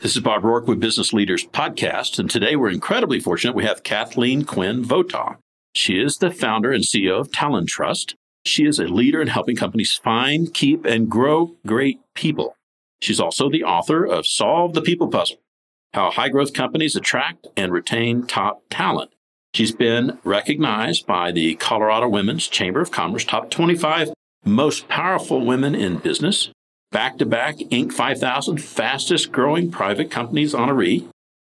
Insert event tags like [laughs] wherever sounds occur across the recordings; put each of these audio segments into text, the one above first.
This is Bob Rourke with Business Leaders Podcast, and today we're incredibly fortunate. We have Kathleen Quinn Votaw. She is the founder and CEO of Talent Trust. She is a leader in helping companies find, keep, and grow great people. She's also the author of Solve the People Puzzle How High Growth Companies Attract and Retain Top Talent. She's been recognized by the Colorado Women's Chamber of Commerce Top 25 Most Powerful Women in Business back to back Inc. 5000 fastest growing private companies honoree,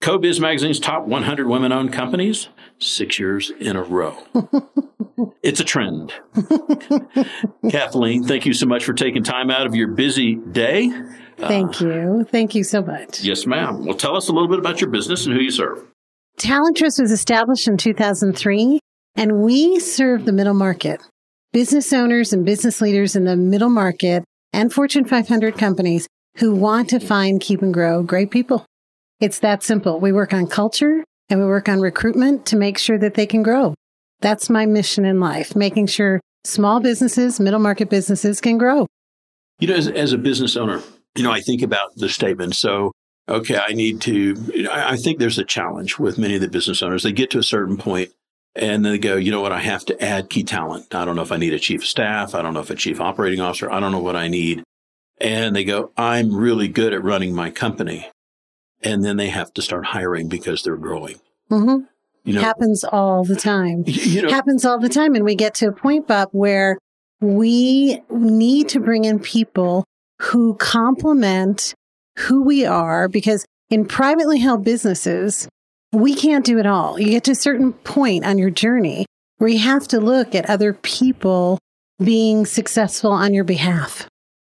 CoBiz Magazine's top 100 women owned companies, six years in a row. [laughs] it's a trend. [laughs] Kathleen, thank you so much for taking time out of your busy day. Thank uh, you. Thank you so much. Yes, ma'am. Well, tell us a little bit about your business and who you serve. Talent Trust was established in 2003, and we serve the middle market. Business owners and business leaders in the middle market and Fortune 500 companies who want to find, keep, and grow great people. It's that simple. We work on culture and we work on recruitment to make sure that they can grow. That's my mission in life, making sure small businesses, middle market businesses can grow. You know, as, as a business owner, you know, I think about the statement. So, okay, I need to, you know, I think there's a challenge with many of the business owners. They get to a certain point and then they go, you know what, I have to add key talent. I don't know if I need a chief of staff. I don't know if a chief operating officer. I don't know what I need. And they go, I'm really good at running my company. And then they have to start hiring because they're growing. Mm-hmm. You know, happens all the time. You know, happens all the time. And we get to a point, Bob, where we need to bring in people who complement who we are because in privately held businesses, we can't do it all. You get to a certain point on your journey where you have to look at other people being successful on your behalf.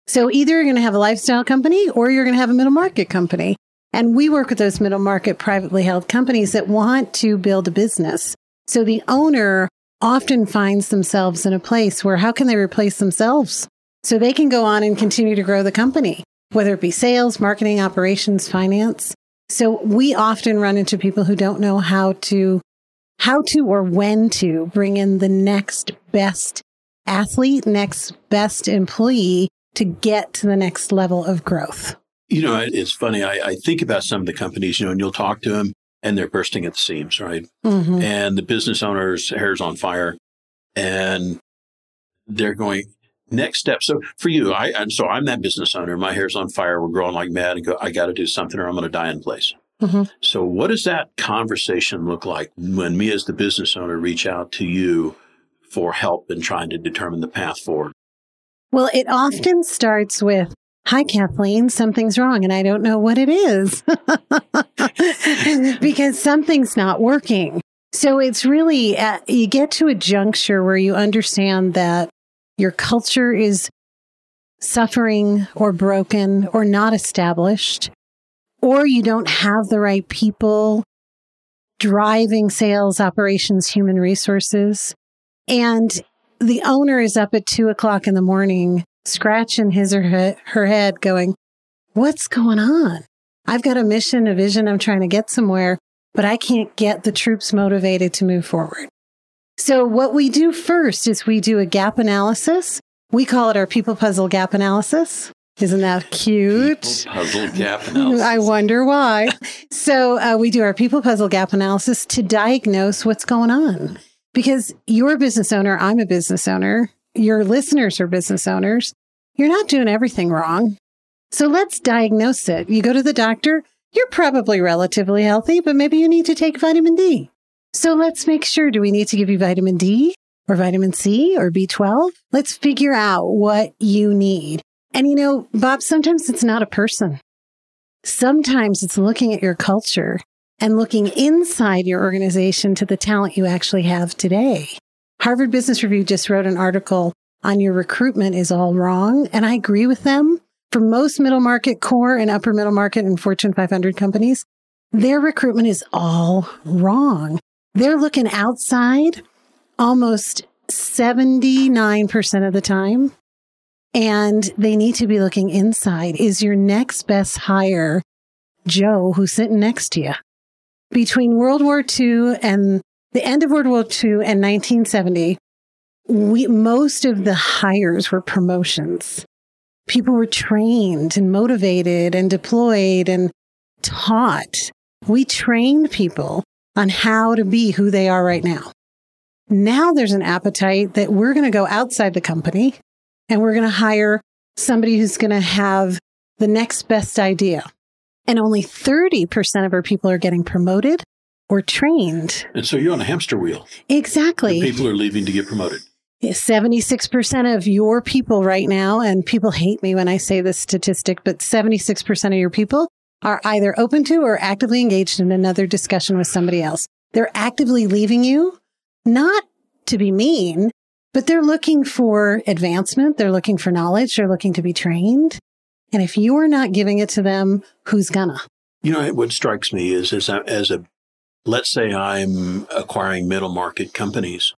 So either you're going to have a lifestyle company or you're going to have a middle market company. And we work with those middle market privately held companies that want to build a business. So the owner often finds themselves in a place where how can they replace themselves? So they can go on and continue to grow the company, whether it be sales, marketing, operations, finance. So we often run into people who don't know how to, how to or when to bring in the next best athlete, next best employee to get to the next level of growth. You know, it's funny. I, I think about some of the companies, you know, and you'll talk to them and they're bursting at the seams, right? Mm-hmm. And the business owner's hair's on fire and they're going, next step. So for you, I, and so I'm that business owner. My hair's on fire. We're growing like mad and go, I got to do something or I'm going to die in place. Mm-hmm. So what does that conversation look like when me as the business owner reach out to you for help in trying to determine the path forward? Well, it often starts with, Hi, Kathleen, something's wrong and I don't know what it is [laughs] because something's not working. So it's really, uh, you get to a juncture where you understand that your culture is suffering or broken or not established, or you don't have the right people driving sales, operations, human resources, and the owner is up at two o'clock in the morning, scratching his or her head, going, What's going on? I've got a mission, a vision. I'm trying to get somewhere, but I can't get the troops motivated to move forward. So what we do first is we do a gap analysis. We call it our people puzzle gap analysis. Isn't that cute? People puzzle gap analysis. I wonder why. so uh, we do our people puzzle gap analysis to diagnose what's going on. Because you're a business owner, I'm a business owner, your listeners are business owners. You're not doing everything wrong. So let's diagnose it. You go to the doctor, you're probably relatively healthy, but maybe you need to take vitamin D. So let's make sure do we need to give you vitamin D or vitamin C or B12? Let's figure out what you need. And you know, Bob, sometimes it's not a person. Sometimes it's looking at your culture and looking inside your organization to the talent you actually have today. Harvard Business Review just wrote an article on your recruitment is all wrong. And I agree with them. For most middle market core and upper middle market and Fortune 500 companies, their recruitment is all wrong. They're looking outside almost 79% of the time. And they need to be looking inside. Is your next best hire Joe who's sitting next to you? Between World War II and the end of World War II and 1970, we, most of the hires were promotions. People were trained and motivated and deployed and taught, we trained people on how to be who they are right now. Now there's an appetite that we're going to go outside the company and we're going to hire somebody who's going to have the next best idea. And only 30% of our people are getting promoted or trained. And so you're on a hamster wheel. Exactly. People are leaving to get promoted. 76% of your people right now, and people hate me when I say this statistic, but 76% of your people are either open to or actively engaged in another discussion with somebody else. They're actively leaving you, not to be mean, but they're looking for advancement. They're looking for knowledge. They're looking to be trained. And if you're not giving it to them, who's gonna? You know, what strikes me is as a, as a let's say I'm acquiring middle market companies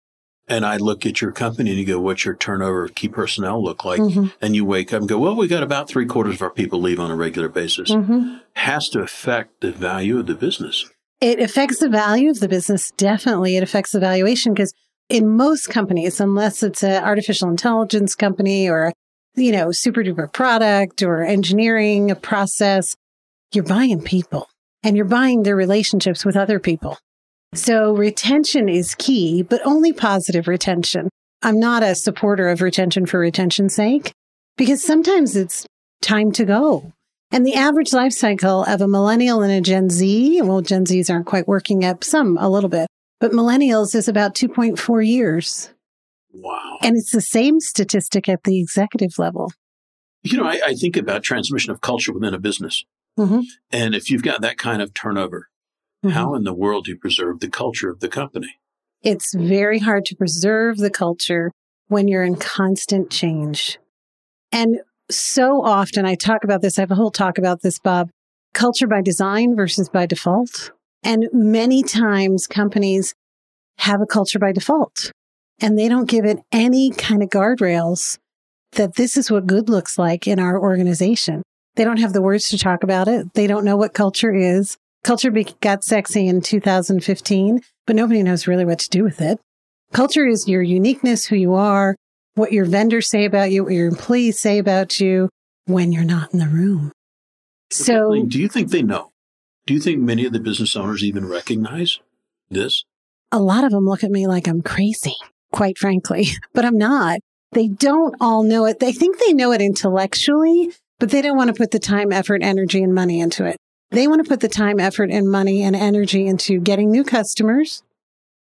and I look at your company and you go, what's your turnover of key personnel look like? Mm-hmm. And you wake up and go, well, we got about three quarters of our people leave on a regular basis. Mm-hmm. Has to affect the value of the business. It affects the value of the business. Definitely. It affects the valuation because in most companies, unless it's an artificial intelligence company or, you know, super duper product or engineering a process, you're buying people and you're buying their relationships with other people. So retention is key, but only positive retention. I'm not a supporter of retention for retention's sake because sometimes it's time to go. And the average life cycle of a millennial and a Gen Z, well, Gen Zs aren't quite working up some a little bit, but millennials is about 2.4 years. Wow. And it's the same statistic at the executive level. You know, I, I think about transmission of culture within a business. Mm-hmm. And if you've got that kind of turnover, Mm-hmm. How in the world do you preserve the culture of the company? It's very hard to preserve the culture when you're in constant change. And so often I talk about this, I have a whole talk about this, Bob culture by design versus by default. And many times companies have a culture by default and they don't give it any kind of guardrails that this is what good looks like in our organization. They don't have the words to talk about it. They don't know what culture is. Culture got sexy in 2015, but nobody knows really what to do with it. Culture is your uniqueness, who you are, what your vendors say about you, what your employees say about you when you're not in the room. So, do you think they know? Do you think many of the business owners even recognize this? A lot of them look at me like I'm crazy, quite frankly, [laughs] but I'm not. They don't all know it. They think they know it intellectually, but they don't want to put the time, effort, energy, and money into it. They want to put the time, effort, and money and energy into getting new customers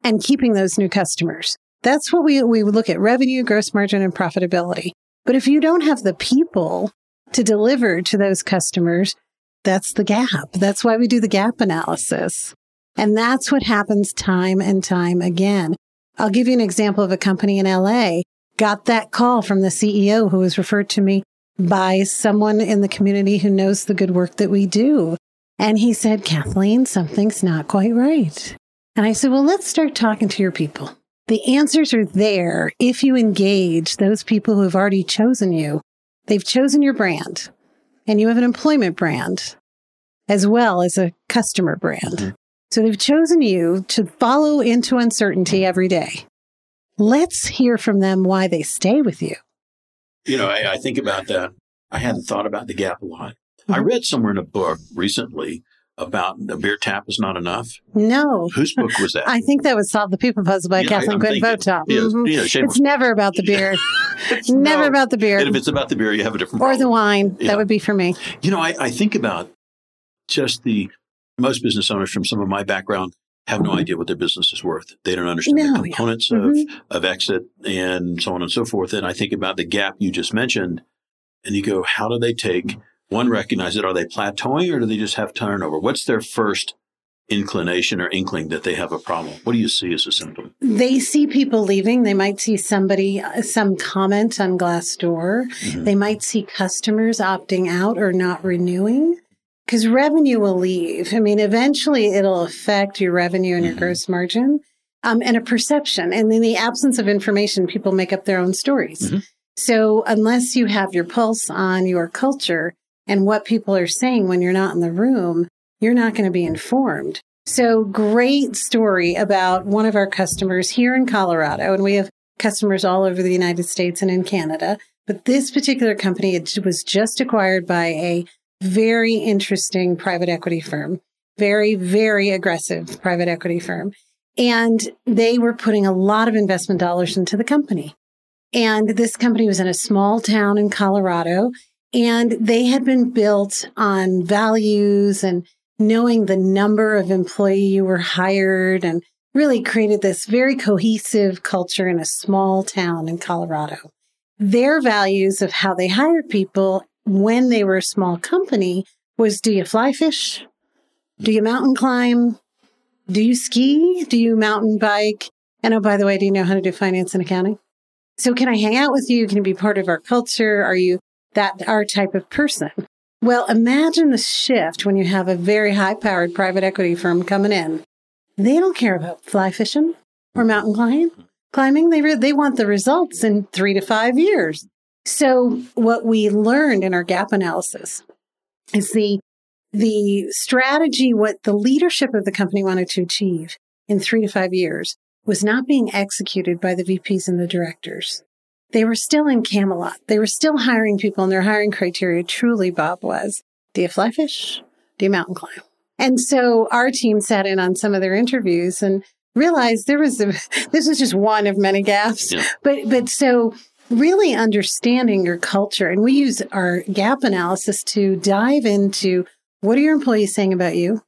and keeping those new customers. That's what we, we look at revenue, gross margin, and profitability. But if you don't have the people to deliver to those customers, that's the gap. That's why we do the gap analysis. And that's what happens time and time again. I'll give you an example of a company in LA got that call from the CEO who was referred to me by someone in the community who knows the good work that we do. And he said, Kathleen, something's not quite right. And I said, Well, let's start talking to your people. The answers are there if you engage those people who have already chosen you. They've chosen your brand, and you have an employment brand as well as a customer brand. Mm-hmm. So they've chosen you to follow into uncertainty every day. Let's hear from them why they stay with you. You know, I, I think about that. I hadn't thought about the gap a lot. I read somewhere in a book recently about the beer tap is not enough. No. Whose book was that? I think that was Solve the People Puzzle by yeah, Kathleen Quinn Votaw. mm-hmm. it's never about the beer. [laughs] it's never no. about the beer. And if it's about the beer, you have a different Or problem. the wine. Yeah. That would be for me. You know, I, I think about just the most business owners from some of my background have no idea what their business is worth. They don't understand no, the components yeah. of, mm-hmm. of exit and so on and so forth. And I think about the gap you just mentioned, and you go, how do they take one recognize it? Are they plateauing or do they just have turnover? What's their first inclination or inkling that they have a problem? What do you see as a symptom? They see people leaving. They might see somebody, some comment on Glassdoor. Mm-hmm. They might see customers opting out or not renewing because revenue will leave. I mean, eventually it'll affect your revenue and your mm-hmm. gross margin um, and a perception. And in the absence of information, people make up their own stories. Mm-hmm. So unless you have your pulse on your culture, and what people are saying when you're not in the room, you're not going to be informed. So great story about one of our customers here in Colorado. And we have customers all over the United States and in Canada. But this particular company it was just acquired by a very interesting private equity firm, very, very aggressive private equity firm. And they were putting a lot of investment dollars into the company. And this company was in a small town in Colorado and they had been built on values and knowing the number of employee you were hired and really created this very cohesive culture in a small town in Colorado. Their values of how they hired people when they were a small company was do you fly fish? Do you mountain climb? Do you ski? Do you mountain bike? And oh, by the way, do you know how to do finance and accounting? So can I hang out with you? Can you be part of our culture? Are you that our type of person? Well, imagine the shift when you have a very high powered private equity firm coming in. They don't care about fly fishing or mountain climbing. Climbing, they, re- they want the results in three to five years. So what we learned in our gap analysis is the the strategy, what the leadership of the company wanted to achieve in three to five years was not being executed by the VPs and the directors. They were still in Camelot. They were still hiring people and their hiring criteria truly, Bob, was do you fly fish? Do you mountain climb? And so our team sat in on some of their interviews and realized there was a, [laughs] this was just one of many gaps. Yeah. But but so really understanding your culture and we use our gap analysis to dive into what are your employees saying about you?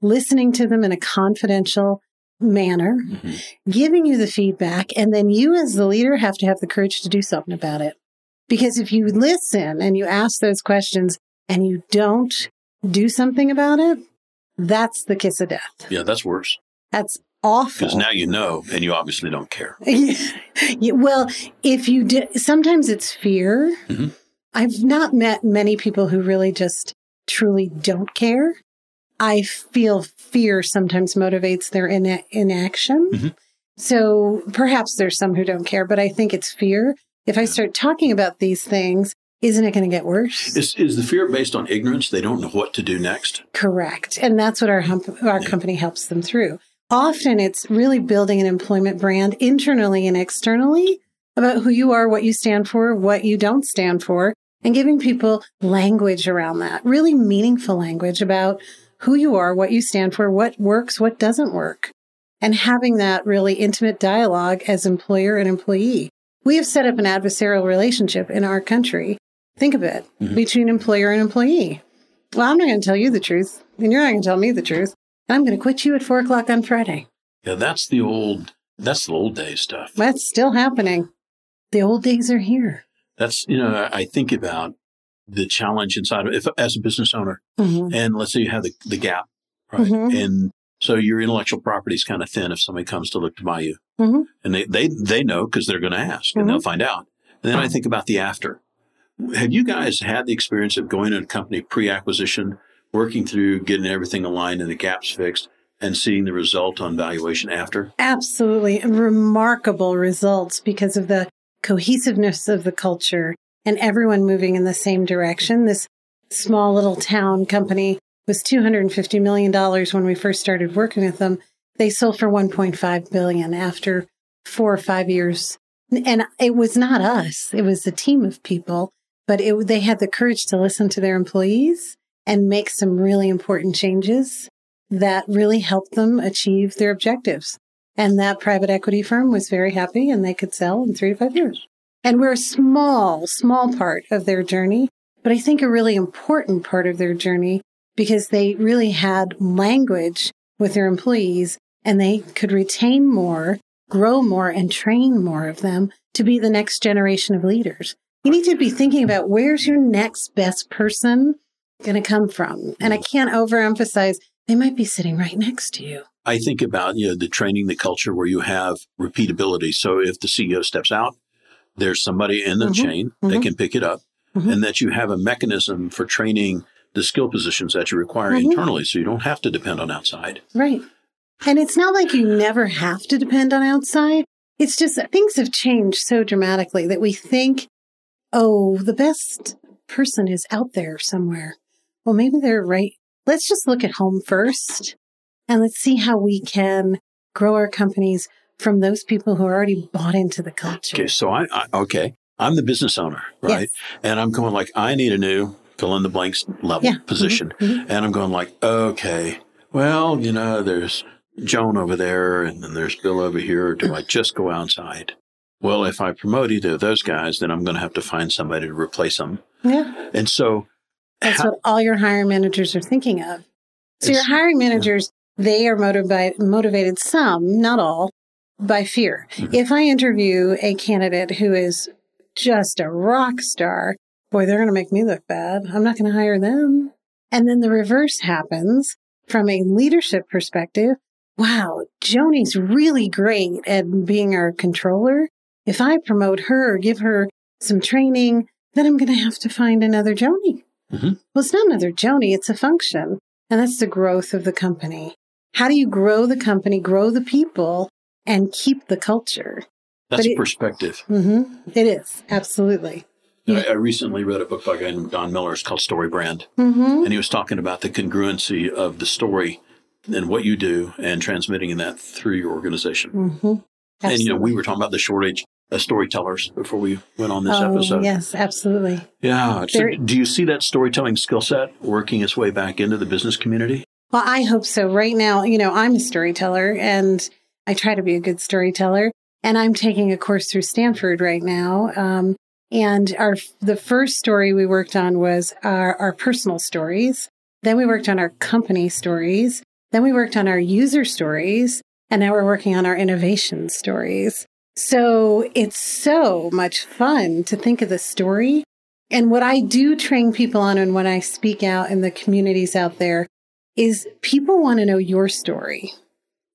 Listening to them in a confidential manner, mm-hmm. giving you the feedback, and then you as the leader have to have the courage to do something about it. Because if you listen and you ask those questions and you don't do something about it, that's the kiss of death. Yeah, that's worse. That's awful. Because now you know, and you obviously don't care. [laughs] yeah, well, if you did, sometimes it's fear. Mm-hmm. I've not met many people who really just truly don't care. I feel fear sometimes motivates their in- inaction. Mm-hmm. So perhaps there's some who don't care, but I think it's fear. If I start talking about these things, isn't it going to get worse? Is, is the fear based on ignorance? They don't know what to do next? Correct. And that's what our, hump, our yeah. company helps them through. Often it's really building an employment brand internally and externally about who you are, what you stand for, what you don't stand for, and giving people language around that, really meaningful language about who you are, what you stand for, what works, what doesn't work, and having that really intimate dialogue as employer and employee. We have set up an adversarial relationship in our country. Think of it mm-hmm. between employer and employee. Well, I'm not going to tell you the truth, and you're not going to tell me the truth. I'm going to quit you at four o'clock on Friday. Yeah, that's the old, that's the old day stuff. That's still happening. The old days are here that's you know I think about the challenge inside of if as a business owner, mm-hmm. and let's say you have the, the gap, right, mm-hmm. and so your intellectual property is kind of thin if somebody comes to look to buy you, mm-hmm. and they they they know because they're going to ask and they'll mm-hmm. find out. And then I think about the after. Have you guys had the experience of going to a company pre-acquisition, working through getting everything aligned and the gaps fixed? and seeing the result on valuation after? Absolutely. Remarkable results because of the cohesiveness of the culture and everyone moving in the same direction. This small little town company was $250 million when we first started working with them. They sold for 1.5 billion after four or five years. And it was not us. It was a team of people, but it, they had the courage to listen to their employees and make some really important changes that really helped them achieve their objectives. And that private equity firm was very happy and they could sell in three to five years. And we're a small, small part of their journey, but I think a really important part of their journey because they really had language with their employees and they could retain more, grow more, and train more of them to be the next generation of leaders. You need to be thinking about where's your next best person going to come from. And I can't overemphasize, they might be sitting right next to you. I think about you know the training, the culture where you have repeatability. So if the CEO steps out, there's somebody in the mm-hmm. chain mm-hmm. that can pick it up, mm-hmm. and that you have a mechanism for training the skill positions that you require mm-hmm. internally, so you don't have to depend on outside. Right. And it's not like you never have to depend on outside. It's just that things have changed so dramatically that we think, oh, the best person is out there somewhere. Well, maybe they're right. Let's just look at home first and let's see how we can grow our companies from those people who are already bought into the culture. Okay, so I, I okay, I'm the business owner, right? Yes. And I'm going like, I need a new fill in the blanks level Yeah. position. Mhm. And I'm going like, okay, well, you know, there's Joan over there and then there's Bill over here. Do I just go outside? Well, if I promote either of those guys, then I'm going to have to find somebody to replace them. Yeah. And so, That's how- what all your hiring managers are thinking of. So your hiring managers, they are motivated, motivated some, not all, by fear. Mhm. If I interview a candidate who is just a rock star, boy, they're going to make me look bad. I'm not going to hire them. And then the reverse happens from a leadership perspective. Wow, Joni's really great at being our controller. If I promote her or give her some training, then I'm going to have to find another Joni. Mhm. Well, it's not another Joni, it's a function. And that's the growth of the company. How do you grow the company, grow the people, and keep the culture? that's it- perspective. hmm It is, absolutely. I, I recently read a book by a guy named Don Miller. It's called Story Brand. hmm And he was talking about the congruency of the story and what you do and transmitting that through your organization. hmm And, you know, we were talking about the shortage of storytellers before we went on this oh, episode. Yes, absolutely. Yeah. So do you see that storytelling skill set working its way back into the business community? Well, I hope so. Right now, you know, I'm a storyteller and I try to be a good storyteller. And I'm taking a course through Stanford right now. Um, and our the first story we worked on was our, our personal stories. Then we worked on our company stories. Then we worked on our user stories. And now we're working on our innovation stories. So it's so much fun to think of the story. And what I do train people on and when I speak out in the communities out there is people want to know your story.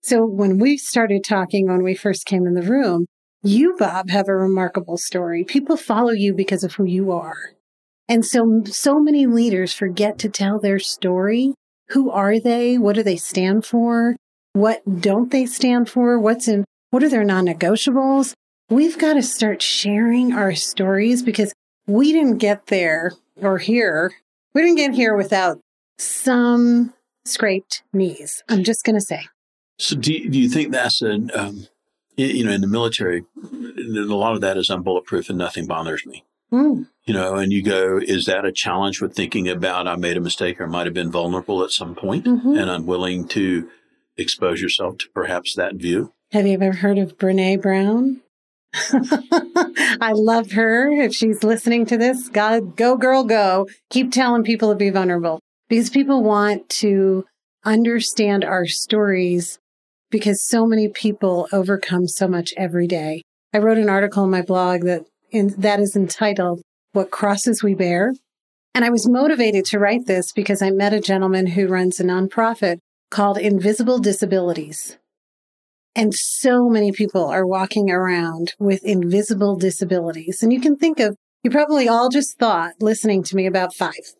So when we started talking when we first came in the room, you, Bob, have a remarkable story. People follow you because of who you are. And so, so many leaders forget to tell their story. Who are they? What do they stand for? What don't they stand for? What's in, what are their non-negotiables? We've got to start sharing our stories because we didn't get there or here. We didn't get here without some scraped knees. I'm just going to say. So do you, do you think that's an, um, you know, in the military, a lot of that is I'm bulletproof and nothing bothers me. Mm. You know, and you go, is that a challenge with thinking about I made a mistake or might have been vulnerable at some point Mhm. and unwilling to expose yourself to perhaps that view? Have you ever heard of Brene Brown? [laughs] I love her. If she's listening to this, God, go girl, go. Keep telling people to be vulnerable because people want to understand our stories because so many people overcome so much every day. I wrote an article in my blog that in, that is entitled "What Crosses We Bear," and I was motivated to write this because I met a gentleman who runs a nonprofit called Invisible Disabilities. And so many people are walking around with invisible disabilities. And you can think of, you probably all just thought listening to me about five.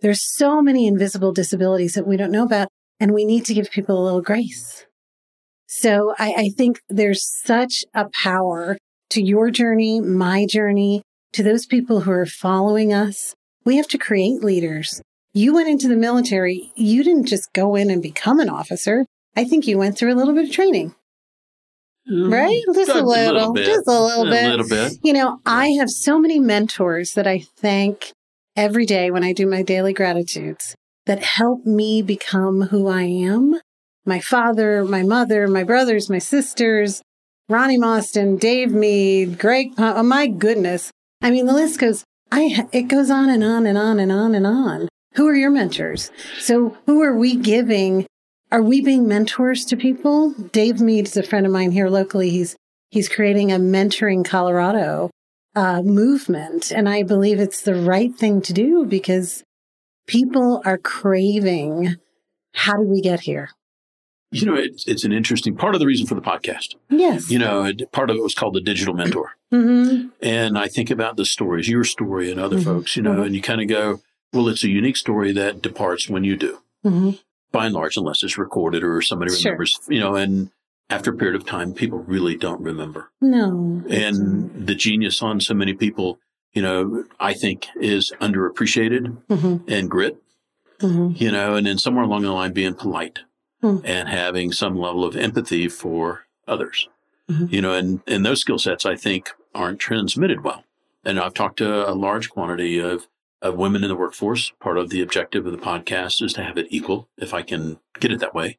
There's so many invisible disabilities that we don't know about, and we need to give people a little grace. So I, I think there's such a power to your journey, my journey, to those people who are following us. We have to create leaders. You went into the military. You didn't just go in and become an officer. I think you went through a little bit of training. Mm, right? Just a little, bit. just a little bit. A little bit. You know, I have so many mentors that I thank every day when I do my daily gratitudes that help me become who I am. My father, my mother, my brothers, my sisters, Ronnie Moston, Dave Mead, Greg, oh my goodness. I mean, the list goes, I, it goes on and on and on and on and on. Who are your mentors? So who are we giving? Are we being mentors to people? Dave Mead is a friend of mine here locally. He's, he's creating a mentoring Colorado uh, movement. And I believe it's the right thing to do because people are craving how did we get here? You know, it's, it's an interesting part of the reason for the podcast. Yes. You know, it- part of it was called the digital mentor. [clears throat] hmm And I think about the stories, your story and other Mhm. folks, you know, Mhm. and you kind of go, well, it's a unique story that departs when you do, hmm by and large, unless it's recorded or somebody Sure. remembers, you know, and after a period of time, people really don't remember. No. And the genius on so many people, you know, I think is underappreciated hmm and grit, hmm you know, and then somewhere along the line being polite Hmm. and having some level of empathy for others, Mhm. you know, and, and those skill sets I think aren't transmitted well. And I've talked to a large quantity of of women in the workforce. Part of the objective of the podcast is to have it equal, if I can get it that way.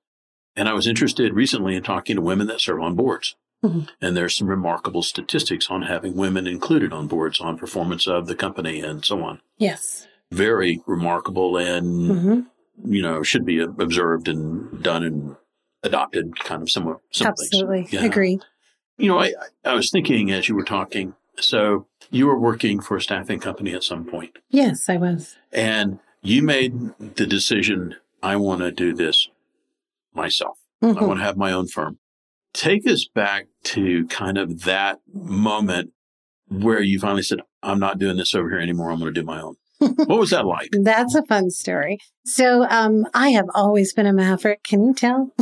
And I was interested recently in talking to women that serve on boards. Mm-hmm. And there's some remarkable statistics on having women included on boards on performance of the company and so on. Yes. Very remarkable and, mm-hmm. You know, should be observed and done and adopted kind of somewhat. Absolutely. Yeah. Agree. You know, I, I was thinking as you were talking, so you were working for a staffing company at some point. Yes, I was. And you made the decision, I want to do this myself. Mm-hmm. I want to have my own firm. Take us back to kind of that moment where you finally said, I'm not doing this over here anymore. I'm going to do my own. What was that like? [laughs] That's a fun story. So, um, I have always been a maverick. Can you tell? [laughs]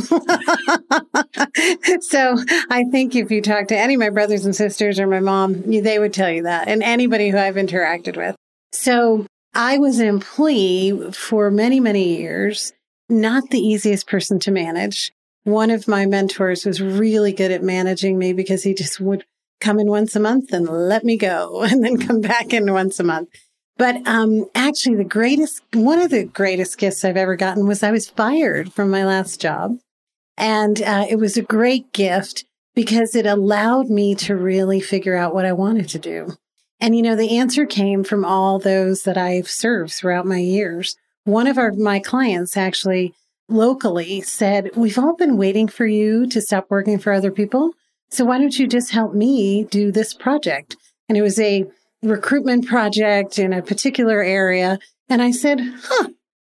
so, I think if you talk to any of my brothers and sisters or my mom, they would tell you that, and anybody who I've interacted with. So, I was an employee for many, many years, not the easiest person to manage. One of my mentors was really good at managing me because he just would come in once a month and let me go [laughs] and then come back in once a month. But um, actually, the greatest, one of the greatest gifts I've ever gotten was I was fired from my last job. And uh, it was a great gift because it allowed me to really figure out what I wanted to do. And, you know, the answer came from all those that I've served throughout my years. One of our, my clients actually locally said, We've all been waiting for you to stop working for other people. So why don't you just help me do this project? And it was a recruitment project in a particular area. And I said, huh,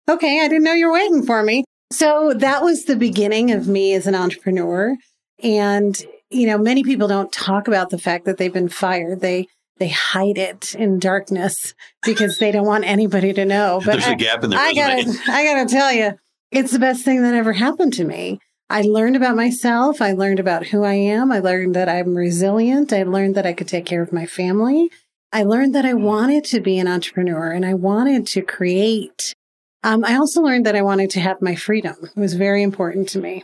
okay, I didn't know you were waiting for me. So that was the beginning of me as an entrepreneur. And, you know, many people don't talk about the fact that they've been fired. They, they hide it in darkness because they don't want anybody to know. [laughs] But there's I, a gap in their I gotta, I gotta tell you, it's the best thing that ever happened to me. I learned about myself. I learned about who I am. I learned that I'm resilient. I learned that I could take care of my family. I learned that I wanted to be an entrepreneur and I wanted to create. Um, I also learned that I wanted to have my freedom. It was very important to me.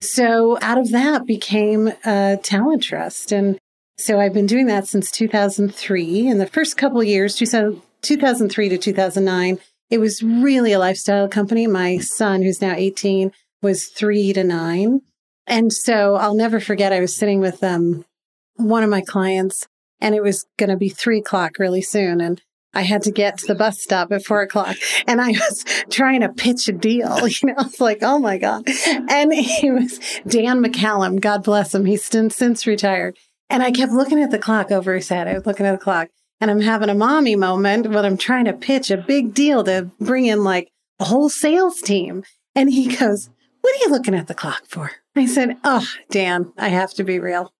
So out of that became a talent trust. And so I've been doing that since 2003. In the first couple of years, 2003 to 2009, it was really a lifestyle company. My son, who's now 18, was three to nine. And so I'll never forget, I was sitting with um, one of my clients and it was going to be three o'clock really soon. And I had to get to the bus stop at four o'clock and I was [laughs] trying to pitch a deal. [laughs] You know, it's like, oh my God. And he was Dan McCallum. God bless him. He's since retired. And I kept looking at the clock over his head. I was looking at the clock and I'm having a mommy moment, but I'm trying to pitch a big deal to bring in like a whole sales team. And he goes, what are you looking at the clock for? I said, oh, Dan, I have to be real.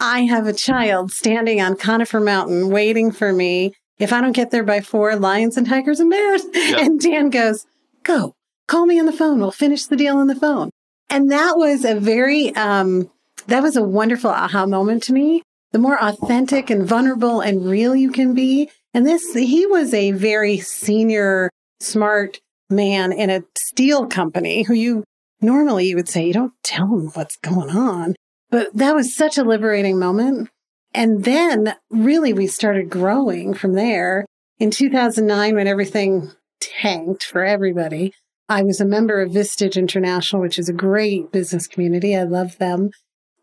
I have a child standing on Conifer Mountain waiting for me. If I don't get there by four, lions and tigers and bears. Yep. And Dan goes, Go, call me on the phone. We'll finish the deal on the phone. And that was a very, um, that was a wonderful aha moment to me. The more authentic and vulnerable and real you can be. And this, he was a very senior, smart man in a steel company who you normally you would say, you don't tell him what's going on. But that was such a liberating moment. And then really we started growing from there. In 2009, when everything tanked for everybody, I was a member of Vistage International, which is a great business community. I love them.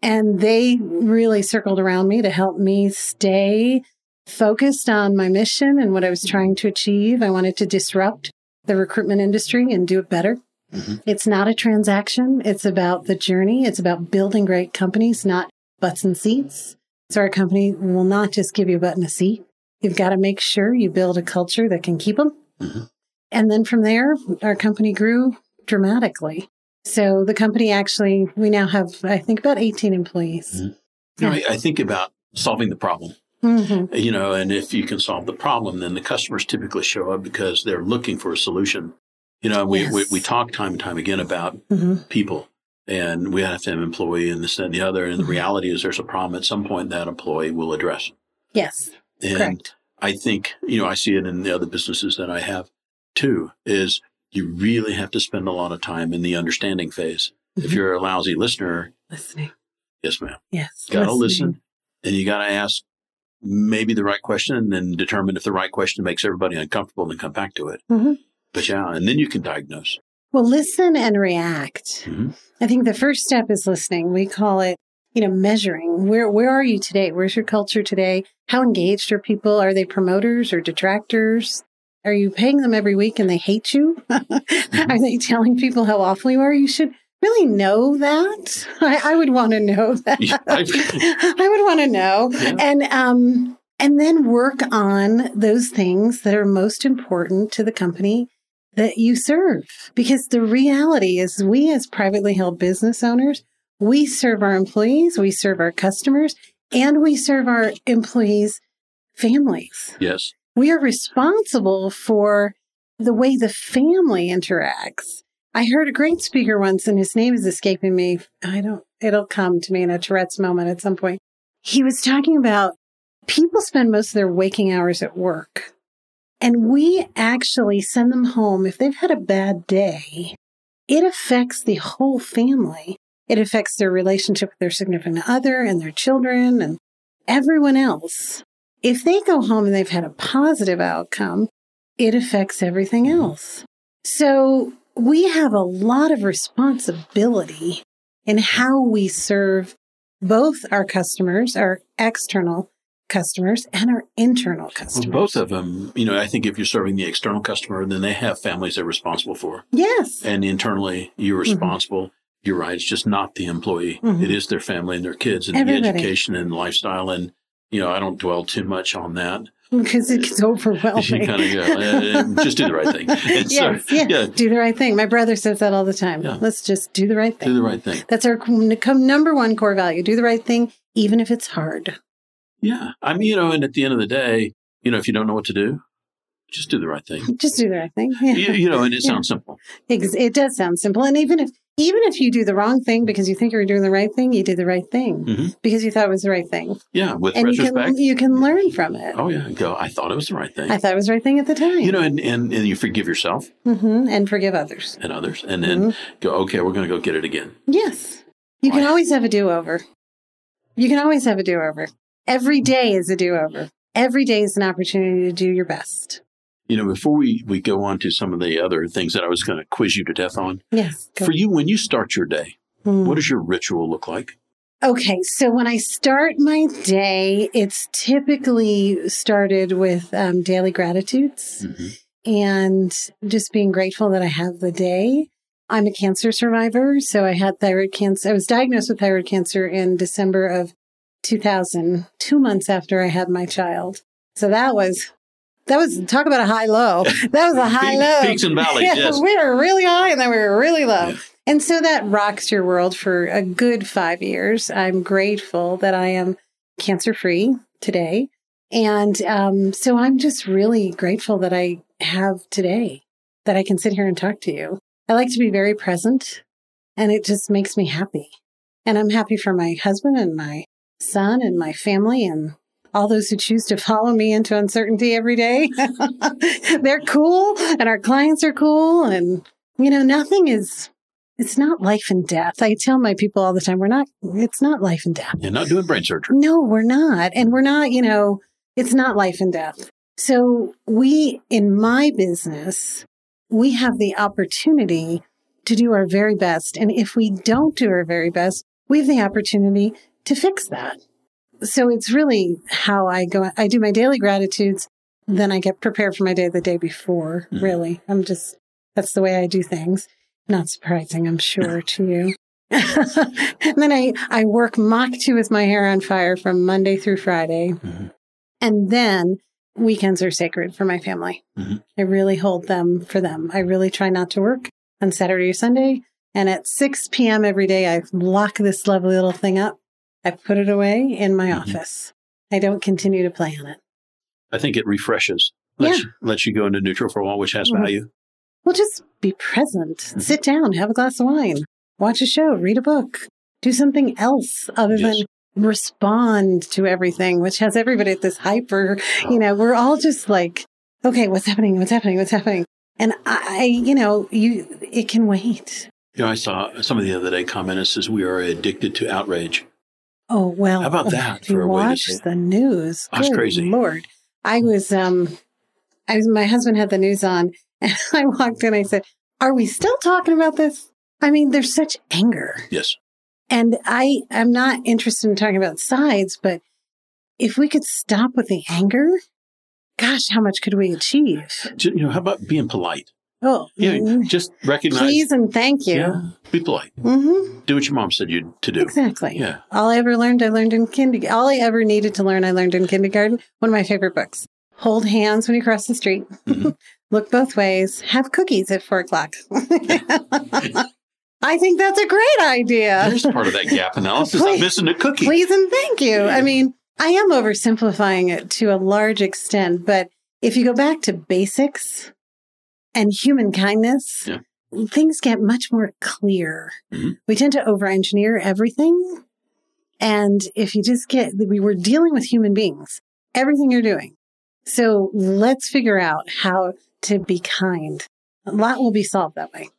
And they really circled around me to help me stay focused on my mission and what I was trying to achieve. I wanted to disrupt the recruitment industry and do it better. Mm-hmm. It's not a transaction. It's about the journey. It's about building great companies, not butts and seats. So our company will not just give you a butt and a seat. You've got to make sure you build a culture that can keep them. Mm-hmm. And then from there, our company grew dramatically. So the company actually, we now have, I think, about 18 employees. Mm-hmm. You know, I, I, think about solving the problem. Mm-hmm. You know, and if you can solve the problem, then the customers typically show up because they're looking for a solution you know, we, yes. we, we, talk time and time again about mm-hmm. people and we have to have an employee and this and the other. And the mm-hmm. reality is there's a problem at some point that employee will address. Yes. And correct. I think, you know, I see it in the other businesses that I have too, is you really have to spend a lot of time in the understanding phase. Mm-hmm. If you're a lousy listener, listening. Yes, ma'am. Yes. Got to listen and you got to ask maybe the right question and then determine if the right question makes everybody uncomfortable and then come back to it. Mhm. But yeah, and then you can diagnose. Well, listen and react. Mhm. I think the first step is listening. We call it, you know, measuring. Where where are you today? Where's your culture today? How engaged are people? Are they promoters or detractors? Are you paying them every week and they hate you? [laughs] Are they telling people how awful you are? You should really know that. I, I would want to know [laughs] that. Yeah, I would want to know. Yeah. And um and then work on those things that are most important to the company that you serve. Because the reality is we as privately held business owners, we serve our employees, we serve our customers, and we serve our employees' families. Yes. We are responsible for the way the family interacts. I heard a great speaker once, and his name is escaping me. I don't, it'll come to me in a Tourette's moment at some point. He was talking about people spend most of their waking hours at work, and we actually send them home if they've had a bad day. It affects the whole family. It affects their relationship with their significant other and their children and everyone else. If they go home and they've had a positive outcome, it affects everything else. So we have a lot of responsibility in how we serve both our customers, our external customers, and our internal Well, customers. both of them, you know, I think if you're serving the external customer, then they have families they're responsible for. Yes. And internally, you're Mm-hmm. responsible. You're right. It's just not the employee. Mhm. It is their family and their kids and Everybody. the education and lifestyle. And, you know, I don't dwell too much on that. [laughs] Because it gets You overwhelming. kind of go, uh, just do the right thing. [laughs] And so, yes, yeah. yeah, Do the right thing. My brother says that all the time. Yeah. Let's just do the right thing. do the right thing. That's our number one core value. Do the right thing, even if it's hard. Yeah. I mean, you know, and at the end of the day, you know, if you don't know what to do, just do the right thing. [laughs] Just do the right thing. Yeah. you, you know, and it [laughs] Yeah. sounds simple. It does sound simple. And even if even if you do the wrong thing because you think you're doing the right thing, you did the right thing Mhm. because you thought it was the right thing. Yeah. With And you can you can learn from it. oh, yeah. Go, I thought it was the right thing. I thought it was the right thing at the time. you know, and, and, and you forgive yourself hmm and forgive others. and others, and then Mm-hmm. go, okay, we're going to go get it again. Yes. You can always have a do over. You can always have a do over. Every day is a do over. Every day is an opportunity to do your best. You know, before we, we go on to some of the other things that I was going to quiz you to death on, Yes. for you, when you start your day, Mm. what does your ritual look like? Okay, so when I start my day, it's typically started with um, daily gratitudes Mhm. and just being grateful that I have the day. I'm a cancer survivor, so I had thyroid cancer. I was diagnosed with thyroid cancer in December of 2000, two months after I had my child. So that was that was talk about a high low. [laughs] That was a high low. peaks and valleys, Yeah, yes. we were really high and then we were really low. Yeah. And so that rocks your world for a good five years. I'm grateful that I am cancer free today. And um, so I'm just really grateful that I have today, that I can sit here and talk to you. I like to be very present and it just makes me happy. And I'm happy for my husband and my son and my family and all those who choose to follow me into uncertainty every day. [laughs] They're cool and our clients are cool. And, you know, nothing is, it's not life and death. I tell my people all the time, we're not, it's not life and death. You're not doing brain surgery. No, we're not. And we're not, you know, it's not life and death. So we, in my business, we have the opportunity to do our very best. And if we don't do our very best, we have the opportunity to fix that. So it's really how I go. I do my daily gratitudes. Then I get prepared for my day the day before. Mhm. Really. I'm just, that's the way I do things. Not surprising, I'm sure [laughs] to you. and [laughs] then I, I work Mach 2 with my hair on fire from Monday through Friday. Mhm. And then weekends are sacred for my family. Mhm. I really hold them for them. I really try not to work on Saturday or Sunday. And at 6 p.m. every day, I lock this lovely little thing up. I put it away in my Mhm. office. I don't continue to play on it. I think it refreshes. Lets, Yeah. you, lets you go into neutral for a while, which has Mhm. value. Well, just be present. Mm-hmm. Sit down, have a glass of wine, watch a show, read a book, do something else other Yes. than respond to everything, which has everybody at this hyper, you know, we're all just like, okay, what's happening? What's happening? What's happening? And I, you know, you, it can wait. You know, I saw somebody the other day comment and says we are addicted to outrage. Oh well. How about that for a way to watch the news, That's good crazy. Lord, I was um, I was my husband had the news on, [laughs] and I walked in. I said, "Are we still talking about this?" I mean, there's such anger, Yes. and I am not interested in talking about sides, but if we could stop with the anger, gosh, how much could we achieve? You know, how about being polite? Oh, Yeah, mm, just recognize. please and thank you. Yeah, be polite. Mm-hmm. Do what your mom said you to do. Exactly. Yeah. All I ever learned, I learned in kindergarten. All I ever needed to learn, I learned in kindergarten. One of my favorite books. Hold hands when you cross the street. Mhm. [laughs] Look both ways. Have cookies at four o'clock. [laughs] I think that's a great idea. There's part of that gap analysis. I'm missing a cookie. Please and thank you. I mean, I am oversimplifying it to a large extent, but if you go back to basics and human kindness, Yeah. things get much more clear. Mhm. We tend to over engineer everything. And if you just get, we were dealing with human beings, everything you're doing. So let's figure out how to be kind. A lot will be solved that way.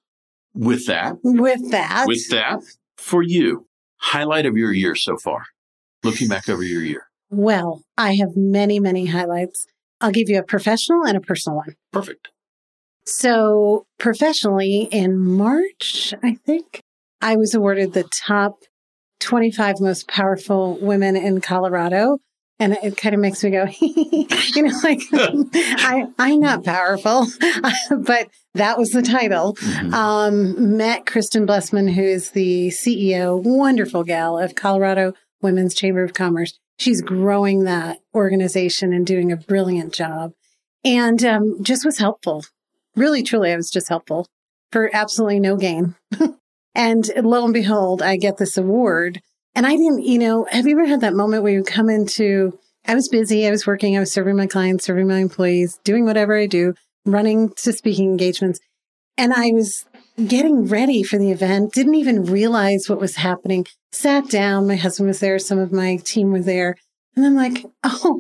With that, With that, with that, for you, highlight of your year so far. Looking back over your year. Well, I have many, many highlights. I'll give you a professional and a personal one. Perfect. So, professionally, in March, I think, I was awarded the top 25 most powerful women in Colorado. And it kind of makes me go, [laughs] you know, like [laughs] I, I'm not powerful, [laughs] but that was the title. Mhm. Um, met Kristen Blessman, who is the CEO, wonderful gal of Colorado Women's Chamber of Commerce. She's growing that organization and doing a brilliant job, and um, just was helpful. Really, truly, I was just helpful for absolutely no gain. [laughs] and lo and behold, I get this award. And I didn't, you know, have you ever had that moment where you come into, I was busy, I was working, I was serving my clients, serving my employees, doing whatever I do, running to speaking engagements. And I was getting ready for the event, didn't even realize what was happening, sat down. My husband was there, some of my team were there. And I'm like, oh,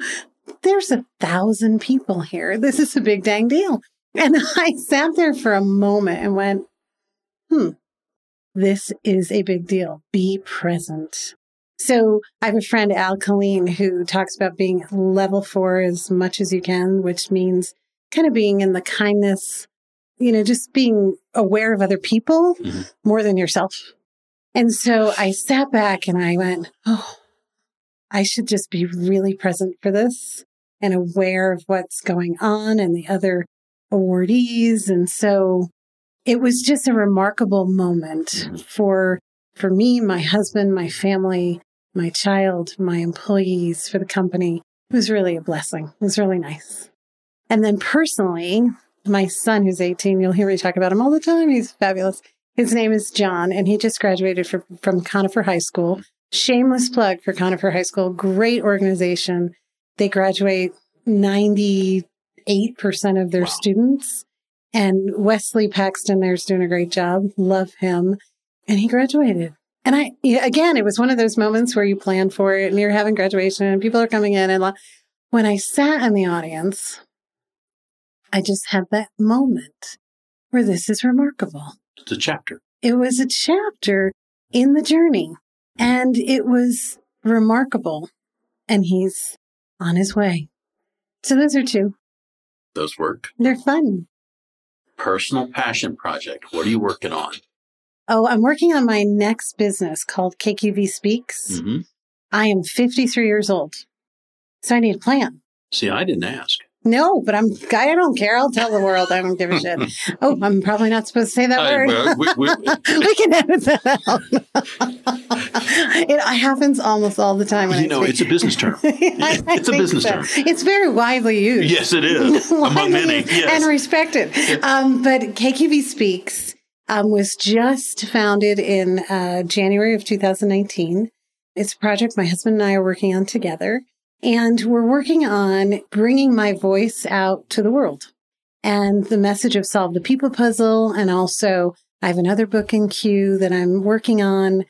there's a thousand people here. This is a big dang deal. And [laughs] I sat there for a moment and went, hmm, this is a big deal. Be present. So I have a friend, Al Colleen, who talks about being level four as much as you can, which means kind of being in the kindness, you know, just being aware of other people Mhm. more than yourself. And so I sat back and I went, oh, I should just be really present for this and aware of what's going on and the other awardees. And so it was just a remarkable moment Mhm. for for me, my husband, my family, my child, my employees, for the company. It was really a blessing. It was really nice. And then personally, my son, who's 18, you'll hear me talk about him all the time. He's fabulous. His name is John, and he just graduated from, from Conifer High School. Shameless plug for Conifer High School. Great organization. They graduate 98% of their Wow. students. And Wesley Paxton there's doing a great job. Love him. And he graduated. And I, again, it was one of those moments where you plan for it and you're having graduation and people are coming in. And when I sat in the audience, I just had that moment where this is remarkable. It's a chapter. It was a chapter in the journey and it was remarkable. And he's on his way. So those are two. Those work. They're fun. Personal passion project. What are you working on? Oh, I'm working on my next business called KQV Speaks. hmm I am 53 years old. So I need a plan. See, I didn't ask. No, but I'm, guy. I don't care. I'll tell the world. I don't give a shit. [laughs] Oh, I'm probably not supposed to say that I- word. well, we- [laughs] we- we can edit that out. it happens almost all the time. When you I know, speak. it's a business term. [laughs] It's a business so. term. It's very widely used. Yes, it is. Among many. Yes. And respected. Um, but KQV Speaks um, was just founded in uh, January of 2019. It's a project my husband and I are working on together. And we're working on bringing my voice out to the world and the message of Solve the People Puzzle. And also, I have another book in queue that I'm working on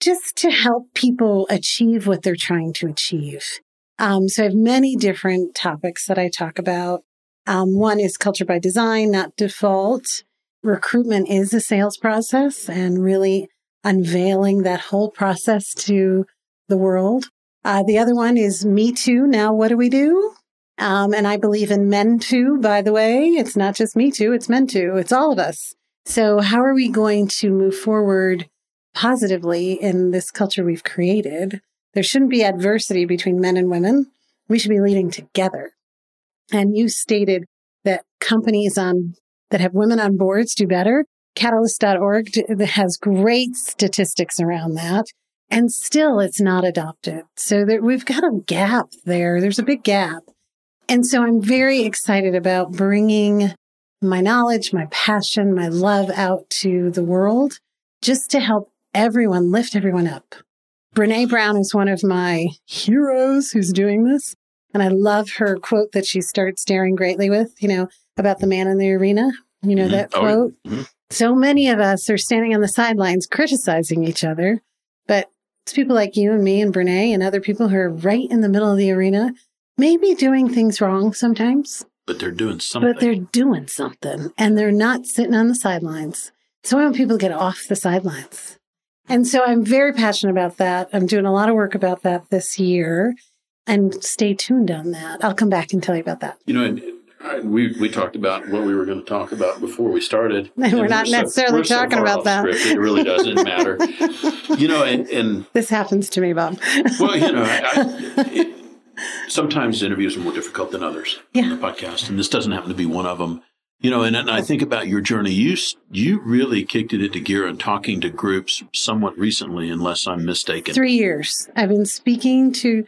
just to help people achieve what they're trying to achieve. Um, so I have many different topics that I talk about. Um, one is culture by design, not default. Recruitment is a sales process and really unveiling that whole process to the world. Uh, the other one is Me Too. Now, what do we do? Um, and I believe in men too, by the way. It's not just me too, it's men too. It's all of us. So, how are we going to move forward positively in this culture we've created? There shouldn't be adversity between men and women. We should be leading together. And you stated that companies on that have women on boards do better. Catalyst.org has great statistics around that. And still it's not adopted. So there, we've got a gap there. There's a big gap. And so I'm very excited about bringing my knowledge, my passion, my love out to the world just to help everyone lift everyone up. Brene Brown is one of my heroes who's doing this. And I love her quote that she starts daring greatly with, you know, about the man in the arena. You know, mm-hmm. that oh, quote. Mm-hmm. So many of us are standing on the sidelines criticizing each other, but it's people like you and me and Brene and other people who are right in the middle of the arena, maybe doing things wrong sometimes. But they're doing something. But they're doing something and they're not sitting on the sidelines. So I want people to get off the sidelines. And so I'm very passionate about that. I'm doing a lot of work about that this year and stay tuned on that. I'll come back and tell you about that. You know, we we talked about what we were going to talk about before we started. And, [laughs] we're, we're not so, necessarily we're talking so about that. Script, it really doesn't matter. [laughs] you know, and, and, this happens to me, Bob. [laughs] well, you know, I, it, sometimes interviews are more difficult than others yeah. on the podcast, and this doesn't happen to be one of them. You know, and, and I think about your journey. You you really kicked it into gear and talking to groups somewhat recently, unless I'm mistaken. Three years. I've been speaking to.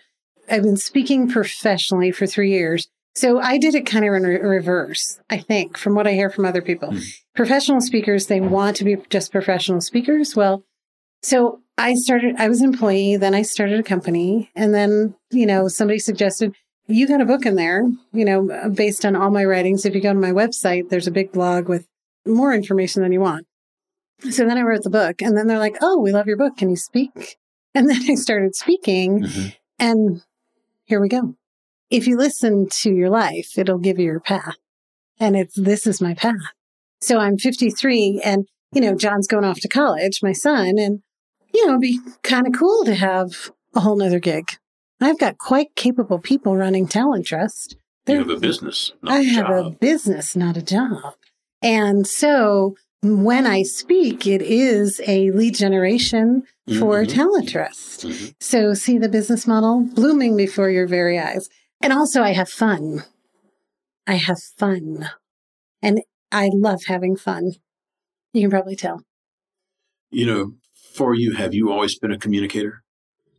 I've been speaking professionally for three years so I did it kind of in re- reverse, I think, from what I hear from other people. Mm. Professional speakers, they want to be just professional speakers. Well, so I started, I was an employee, then I started a company, and then, you know, somebody suggested, you got a book in there, you know, based on all my writings. If you go to my website, there's a big blog with more information than you want. So then I wrote the book, and then they're like, oh, we love your book. Can you speak? And then I started speaking, mm-hmm. and here we go if you listen to your life, it'll give you your path. And it's, this is my path. So I'm 53 and, you know, John's going off to college, my son, and, you know, it'd be kind of cool to have a whole nother gig. I've got quite capable people running Talent Trust. They're, you have a business. Not a job. I have a business, not a job. And so when I speak, it is a lead generation for mm-hmm. Talent Trust. Mm-hmm. So see the business model blooming before your very eyes. And also, I have fun. I have fun. And I love having fun. You can probably tell. You know, for you, have you always been a communicator?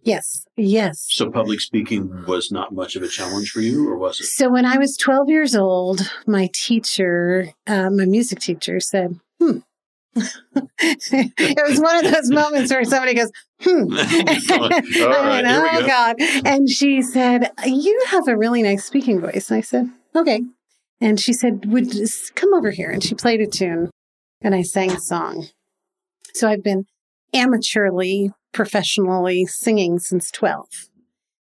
Yes, yes. So public speaking was not much of a challenge for you, or was it? So when I was 12 years old, my teacher, uh, my music teacher said, it was one of those moments where somebody goes, hmm. [laughs] [laughs] right, oh, God. And she said, You have a really nice speaking voice. And I said, Okay. And she said, Would you come over here. And she played a tune and I sang a song. So I've been amateurly, professionally singing since 12.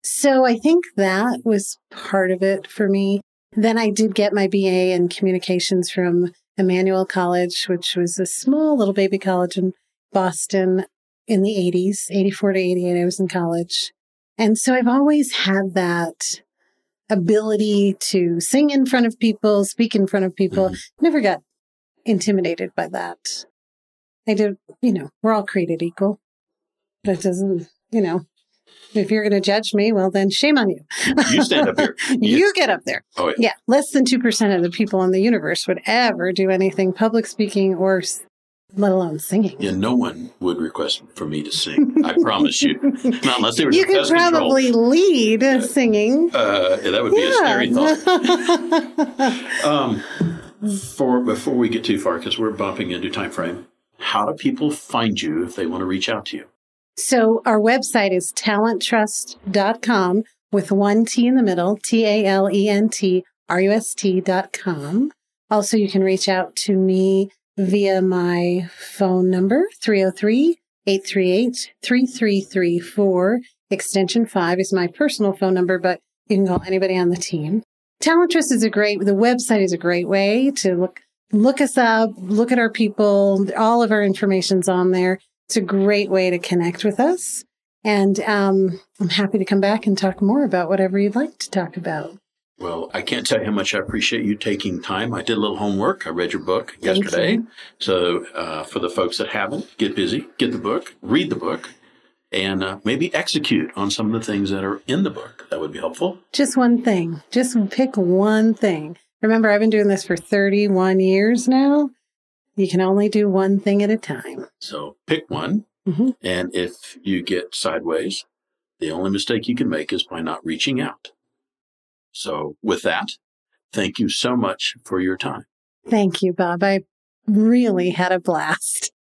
So I think that was part of it for me. Then I did get my BA in communications from Emmanuel College, which was a small little baby college in Boston in the 80s, 84 to 88. I was in college. And so I've always had that ability to sing in front of people, speak in front of people. Mm-hmm. Never got intimidated by that. I did, you know, we're all created equal. That doesn't, you know, if you're going to judge me, well, then shame on you. You stand up here. [laughs] you get up there. Oh, yeah. yeah. Less than 2% of the people in the universe would ever do anything public speaking or let alone singing. Yeah, no one would request for me to sing. I promise you. [laughs] Not unless they were You could probably control. lead uh, singing. Uh, yeah, that would be yeah. a scary thought. [laughs] um, for before we get too far, because we're bumping into time frame, how do people find you if they want to reach out to you? So our website is talenttrust.com with one T in the middle, T A L E N T R U S T.com. Also, you can reach out to me via my phone number, 303 838 3334. Extension 5 is my personal phone number, but you can call anybody on the team. Talent Trust is a great, the website is a great way to look, look us up, look at our people. All of our information's on there. It's a great way to connect with us. And um, I'm happy to come back and talk more about whatever you'd like to talk about. Well, I can't tell you how much I appreciate you taking time. I did a little homework. I read your book Thank yesterday. you. So, uh, for the folks that haven't, get busy, get the book, read the book, and uh, maybe execute on some of the things that are in the book. That would be helpful. Just one thing. Just pick one thing. Remember, I've been doing this for 31 years now. You can only do one thing at a time. So, pick one. Mhm. And if you get sideways, the only mistake you can make is by not reaching out. So, with that, thank you so much for your time. Thank you, Bob. I really had a blast.